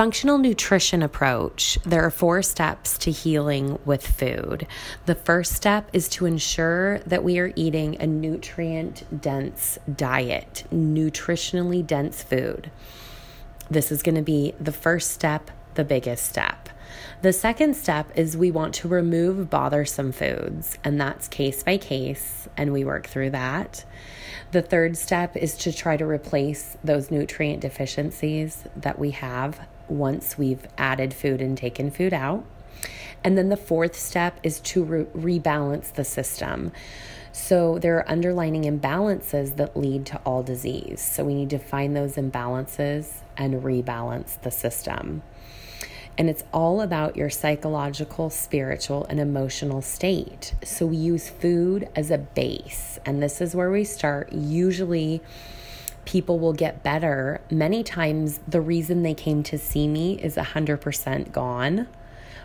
functional nutrition approach, there are four steps to healing with food. The first step is to ensure that we are eating a nutrient dense diet, nutritionally dense food. This is going to be the first step, the biggest step. The second step is we want to remove bothersome foods, and that's case by case, and we work through that. The third step is to try to replace those nutrient deficiencies that we have once we've added food and taken food out. And then the fourth step is to re- rebalance the system. So there are underlying imbalances that lead to all disease. So we need to find those imbalances and rebalance the system. And it's all about your psychological, spiritual, and emotional state. So we use food as a base. And this is where we start. Usually, people will get better. Many times, the reason they came to see me is 100% gone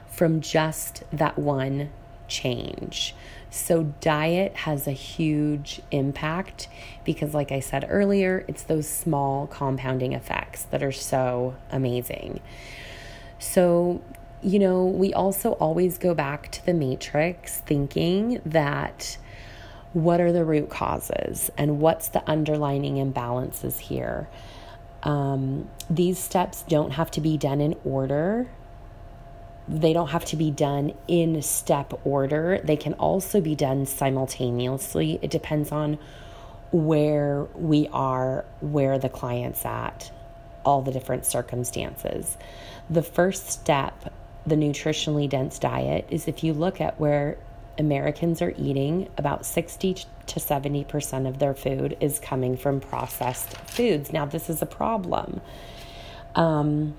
from just that one change. So, diet has a huge impact because, like I said earlier, it's those small compounding effects that are so amazing. So, you know, we also always go back to the matrix thinking that what are the root causes and what's the underlining imbalances here. Um, these steps don't have to be done in order. They don't have to be done in step order. They can also be done simultaneously. It depends on where we are, where the client's at, all the different circumstances. The first step, the nutritionally dense diet, is if you look at where Americans are eating, about 60 to 70% of their food is coming from processed foods. Now, this is a problem. Um,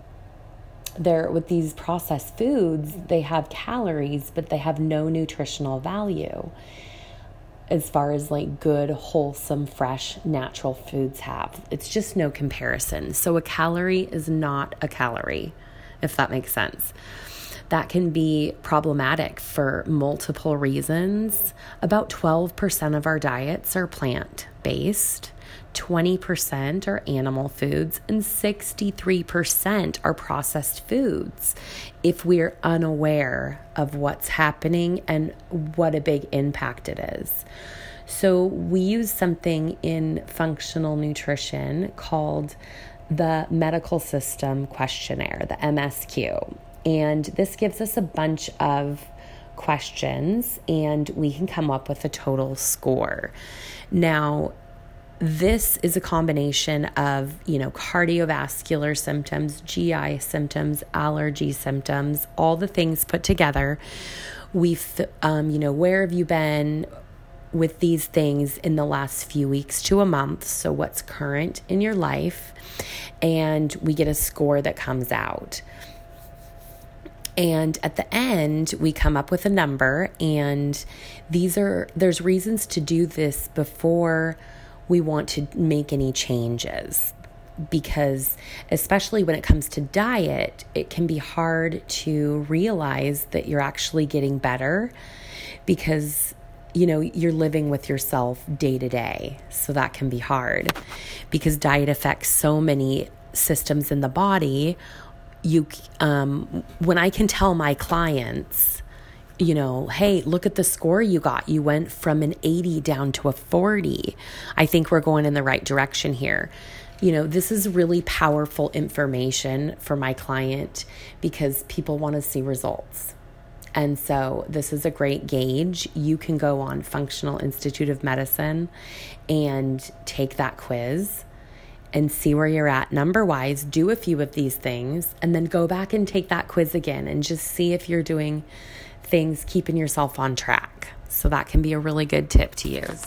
there with these processed foods, they have calories, but they have no nutritional value as far as like good, wholesome, fresh, natural foods have. It's just no comparison. So a calorie is not a calorie, if that makes sense. That can be problematic for multiple reasons. About 12% of our diets are plant based. 20% are animal foods, and 63% are processed foods if we're unaware of what's happening and what a big impact it is. So, we use something in functional nutrition called the Medical Symptoms Questionnaire, the MSQ. And this gives us a bunch of questions, and we can come up with a total score. Now, this is a combination of, you know, cardiovascular symptoms, GI symptoms, allergy symptoms, all the things put together. We've, um, you know, where have you been with these things in the last few weeks to a month? So, what's current in your life? And we get a score that comes out. And at the end, we come up with a number, and these are, there's reasons to do this before we want to make any changes. Because especially when it comes to diet it can be hard to realize that you're actually getting better because you know you're living with yourself day to day. So that can be hard because diet affects so many systems in the body you um, when i can tell my clients you know, hey, look at the score you got. You went from an 80 down to a 40. I think we're going in the right direction here. You know, this is really powerful information for my client because people want to see results. And so, this is a great gauge. You can go on Functional Institute of Medicine and take that quiz and see where you're at number wise. Do a few of these things and then go back and take that quiz again and just see if you're doing things keeping yourself on track. So that can be a really good tip to use.